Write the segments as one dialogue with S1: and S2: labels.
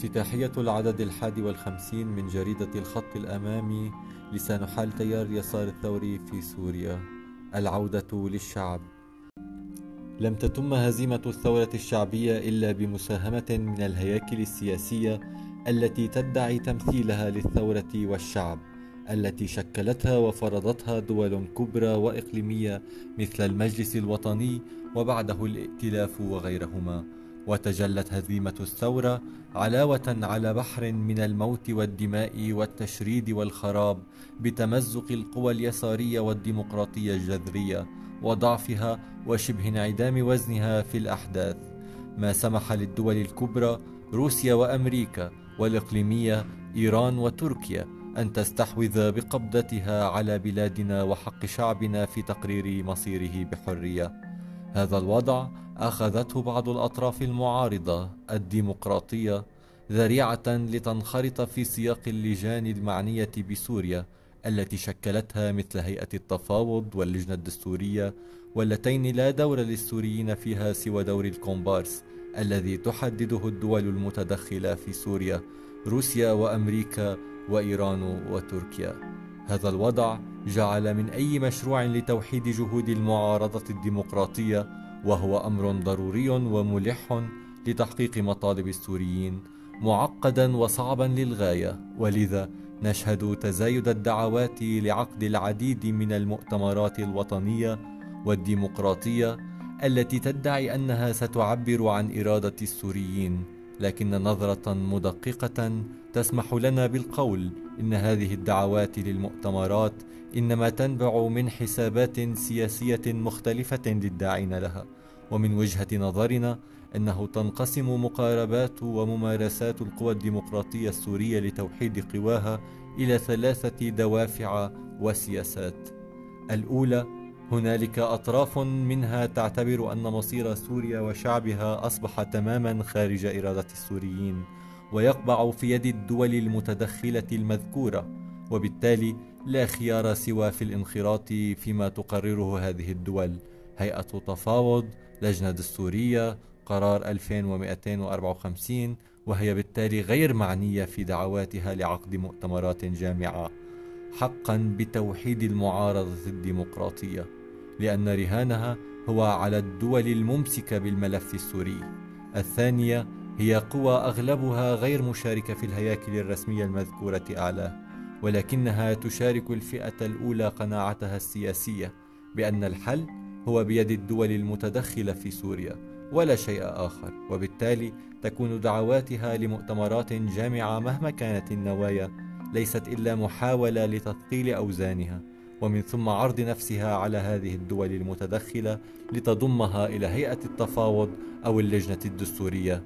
S1: افتتاحية العدد الحادي والخمسين من جريدة الخط الأمامي لسان حال تيار اليسار الثوري في سوريا العودة للشعب. لم تتم هزيمة الثورة الشعبية إلا بمساهمة من الهياكل السياسية التي تدعي تمثيلها للثورة والشعب التي شكلتها وفرضتها دول كبرى وإقليمية مثل المجلس الوطني وبعده الائتلاف وغيرهما. وتجلت هزيمة الثورة علاوة على بحر من الموت والدماء والتشريد والخراب بتمزق القوى اليسارية والديمقراطية الجذرية وضعفها وشبه انعدام وزنها في الأحداث. ما سمح للدول الكبرى روسيا وأمريكا والإقليمية إيران وتركيا أن تستحوذ بقبضتها على بلادنا وحق شعبنا في تقرير مصيره بحرية. هذا الوضع أخذته بعض الأطراف المعارضة الديمقراطية ذريعة لتنخرط في سياق اللجان المعنية بسوريا التي شكلتها مثل هيئة التفاوض واللجنة الدستورية واللتين لا دور للسوريين فيها سوى دور الكومبارس الذي تحدده الدول المتدخلة في سوريا روسيا وأمريكا وإيران وتركيا. هذا الوضع جعل من أي مشروع لتوحيد جهود المعارضة الديمقراطية وهو أمر ضروري وملح لتحقيق مطالب السوريين معقدا وصعبا للغاية. ولذا نشهد تزايد الدعوات لعقد العديد من المؤتمرات الوطنية والديمقراطية التي تدعي أنها ستعبر عن إرادة السوريين. لكن نظرة مدققة تسمح لنا بالقول إن هذه الدعوات للمؤتمرات إنما تنبع من حسابات سياسية مختلفة للداعين لها ومن وجهة نظرنا أنه تنقسم مقاربات وممارسات القوى الديمقراطية السورية لتوحيد قواها إلى ثلاثة دوافع وسياسات. الأولى هنالك أطراف منها تعتبر أن مصير سوريا وشعبها أصبح تماما خارج إرادة السوريين ويقبع في يد الدول المتدخلة المذكورة وبالتالي لا خيار سوى في الانخراط فيما تقرره هذه الدول. هيئة تفاوض لجنة دستورية قرار 2254 وهي بالتالي غير معنية في دعواتها لعقد مؤتمرات جامعة حقا بتوحيد المعارضة الديمقراطية. لأن رهانها هو على الدول الممسكة بالملف السوري. الثانية هي قوى أغلبها غير مشاركة في الهياكل الرسمية المذكورة أعلاه ولكنها تشارك الفئة الأولى قناعتها السياسية بأن الحل هو بيد الدول المتدخلة في سوريا ولا شيء آخر. وبالتالي تكون دعواتها لمؤتمرات جامعة مهما كانت النوايا ليست إلا محاولة لتثقيل أوزانها. ومن ثم عرض نفسها على هذه الدول المتدخلة لتضمها إلى هيئة التفاوض أو اللجنة الدستورية.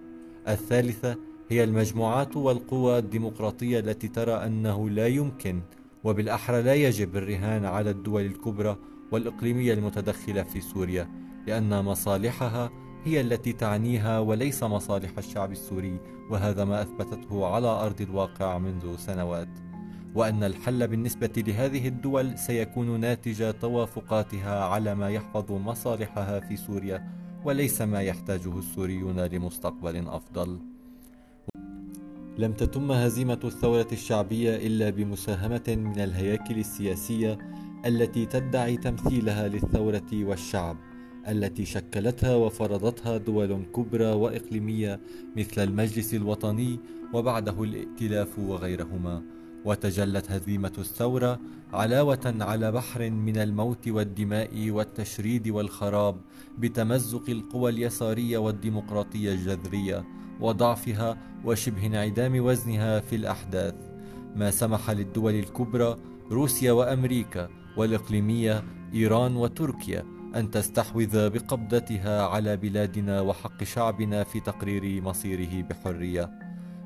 S1: الثالثة هي المجموعات والقوى الديمقراطية التي ترى أنه لا يمكن وبالأحرى لا يجب الرهان على الدول الكبرى والإقليمية المتدخلة في سوريا لأن مصالحها هي التي تعنيها وليس مصالح الشعب السوري وهذا ما أثبتته على أرض الواقع منذ سنوات. وأن الحل بالنسبة لهذه الدول سيكون ناتج توافقاتها على ما يحفظ مصالحها في سوريا وليس ما يحتاجه السوريون لمستقبل أفضل. لم تتم هزيمة الثورة الشعبية إلا بمساهمة من الهياكل السياسية التي تدعي تمثيلها للثورة والشعب التي شكلتها وفرضتها دول كبرى وإقليمية مثل المجلس الوطني وبعده الائتلاف وغيرهما. وتجلت هزيمة الثورة علاوة على بحر من الموت والدماء والتشريد والخراب بتمزق القوى اليسارية والديمقراطية الجذرية وضعفها وشبه انعدام وزنها في الأحداث. ما سمح للدول الكبرى روسيا وأمريكا والإقليمية إيران وتركيا أن تستحوذ بقبضتها على بلادنا وحق شعبنا في تقرير مصيره بحرية.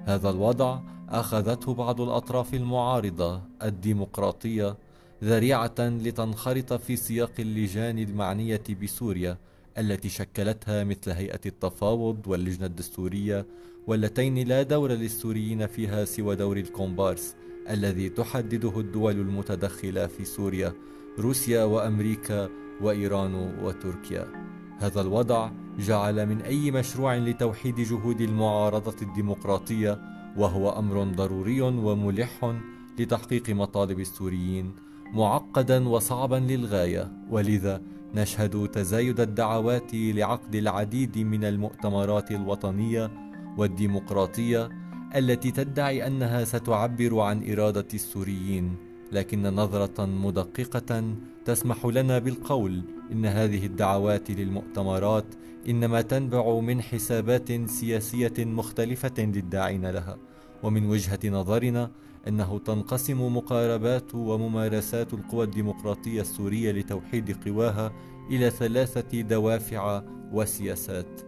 S1: هذا الوضع أخذته بعض الأطراف المعارضة الديمقراطية ذريعة لتنخرط في سياق اللجان المعنية بسوريا التي شكلتها مثل هيئة التفاوض واللجنة الدستورية واللتين لا دور للسوريين فيها سوى دور الكومبارس الذي تحدده الدول المتدخلة في سوريا روسيا وأمريكا وإيران وتركيا. هذا الوضع جعل من أي مشروع لتوحيد جهود المعارضة الديمقراطية وهو أمر ضروري وملح لتحقيق مطالب السوريين معقدا وصعبا للغاية. ولذا نشهد تزايد الدعوات لعقد العديد من المؤتمرات الوطنية والديمقراطية التي تدعي أنها ستعبر عن إرادة السوريين. لكن نظرة مدققة تسمح لنا بالقول إن هذه الدعوات للمؤتمرات إنما تنبع من حسابات سياسية مختلفة للداعين لها ومن وجهة نظرنا أنه تنقسم مقاربات وممارسات القوى الديمقراطية السورية لتوحيد قواها إلى ثلاثة دوافع وسياسات.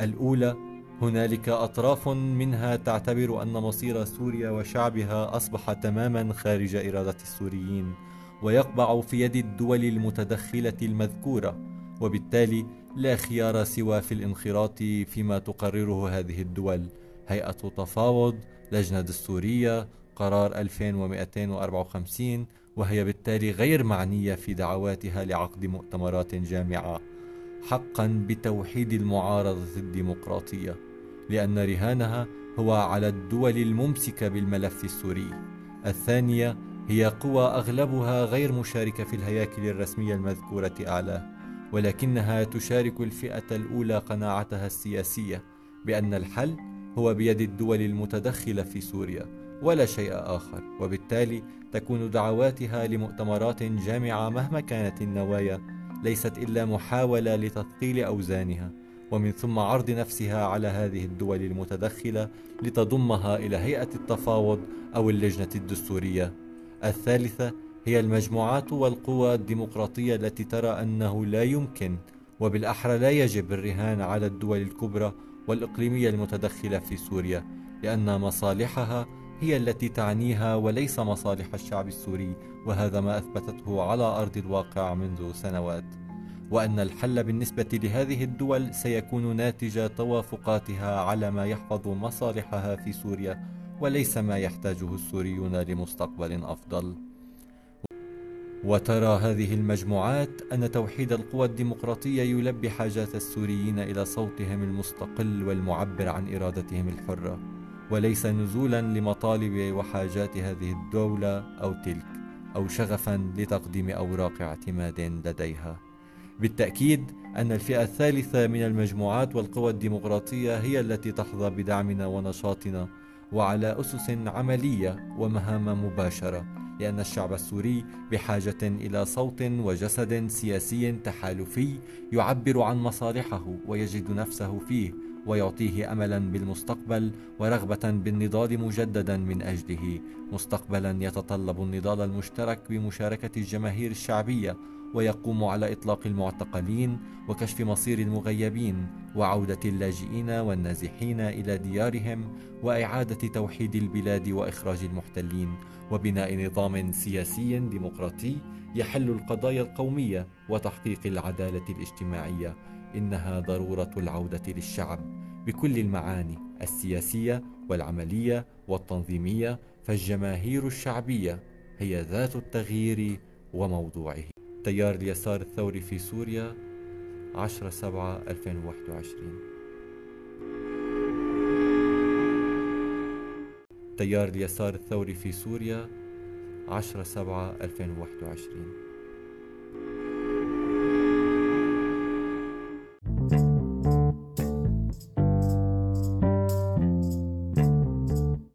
S1: الأولى هنالك أطراف منها تعتبر أن مصير سوريا وشعبها أصبح تماما خارج إرادة السوريين ويقبع في يد الدول المتدخلة المذكورة وبالتالي لا خيار سوى في الانخراط فيما تقرره هذه الدول. هيئة تفاوض لجنة دستورية قرار 2254 وهي بالتالي غير معنية في دعواتها لعقد مؤتمرات جامعة حقا بتوحيد المعارضة الديمقراطية. لأن رهانها هو على الدول الممسكة بالملف السوري. الثانية هي قوى أغلبها غير مشاركة في الهياكل الرسمية المذكورة أعلاه ولكنها تشارك الفئة الأولى قناعتها السياسية بأن الحل هو بيد الدول المتدخلة في سوريا ولا شيء آخر. وبالتالي تكون دعواتها لمؤتمرات جامعة مهما كانت النوايا ليست إلا محاولة لتثقيل أوزانها. ومن ثم عرض نفسها على هذه الدول المتدخلة لتضمها إلى هيئة التفاوض أو اللجنة الدستورية. الثالثة هي المجموعات والقوى الديمقراطية التي ترى أنه لا يمكن وبالأحرى لا يجب الرهان على الدول الكبرى والإقليمية المتدخلة في سوريا لأن مصالحها هي التي تعنيها وليس مصالح الشعب السوري وهذا ما أثبتته على أرض الواقع منذ سنوات. وأن الحل بالنسبة لهذه الدول سيكون ناتج توافقاتها على ما يحفظ مصالحها في سوريا وليس ما يحتاجه السوريون لمستقبل أفضل. وترى هذه المجموعات أن توحيد القوى الديمقراطية يلبي حاجات السوريين إلى صوتهم المستقل والمعبر عن إرادتهم الحرة وليس نزولا لمطالب وحاجات هذه الدولة أو تلك أو شغفا لتقديم أوراق اعتماد لديها. بالتأكيد أن الفئة الثالثة من المجموعات والقوى الديمقراطية هي التي تحظى بدعمنا ونشاطنا وعلى أسس عملية ومهام مباشرة لأن الشعب السوري بحاجة إلى صوت وجسد سياسي تحالفي يعبر عن مصالحه ويجد نفسه فيه ويعطيه املا بالمستقبل ورغبة بالنضال مجددا من أجله مستقبلا يتطلب النضال المشترك بمشاركة الجماهير الشعبية ويقوم على إطلاق المعتقلين وكشف مصير المغيبين وعودة اللاجئين والنازحين إلى ديارهم وإعادة توحيد البلاد وإخراج المحتلين وبناء نظام سياسي ديمقراطي يحل القضايا القومية وتحقيق العدالة الاجتماعية. إنها ضرورة العودة للشعب بكل المعاني السياسية والعملية والتنظيمية فالجماهير الشعبية هي ذات التغيير وموضوعه. تيار اليسار الثوري في سوريا 10 7 2021 تيار اليسار الثوري في سوريا 10 7 2021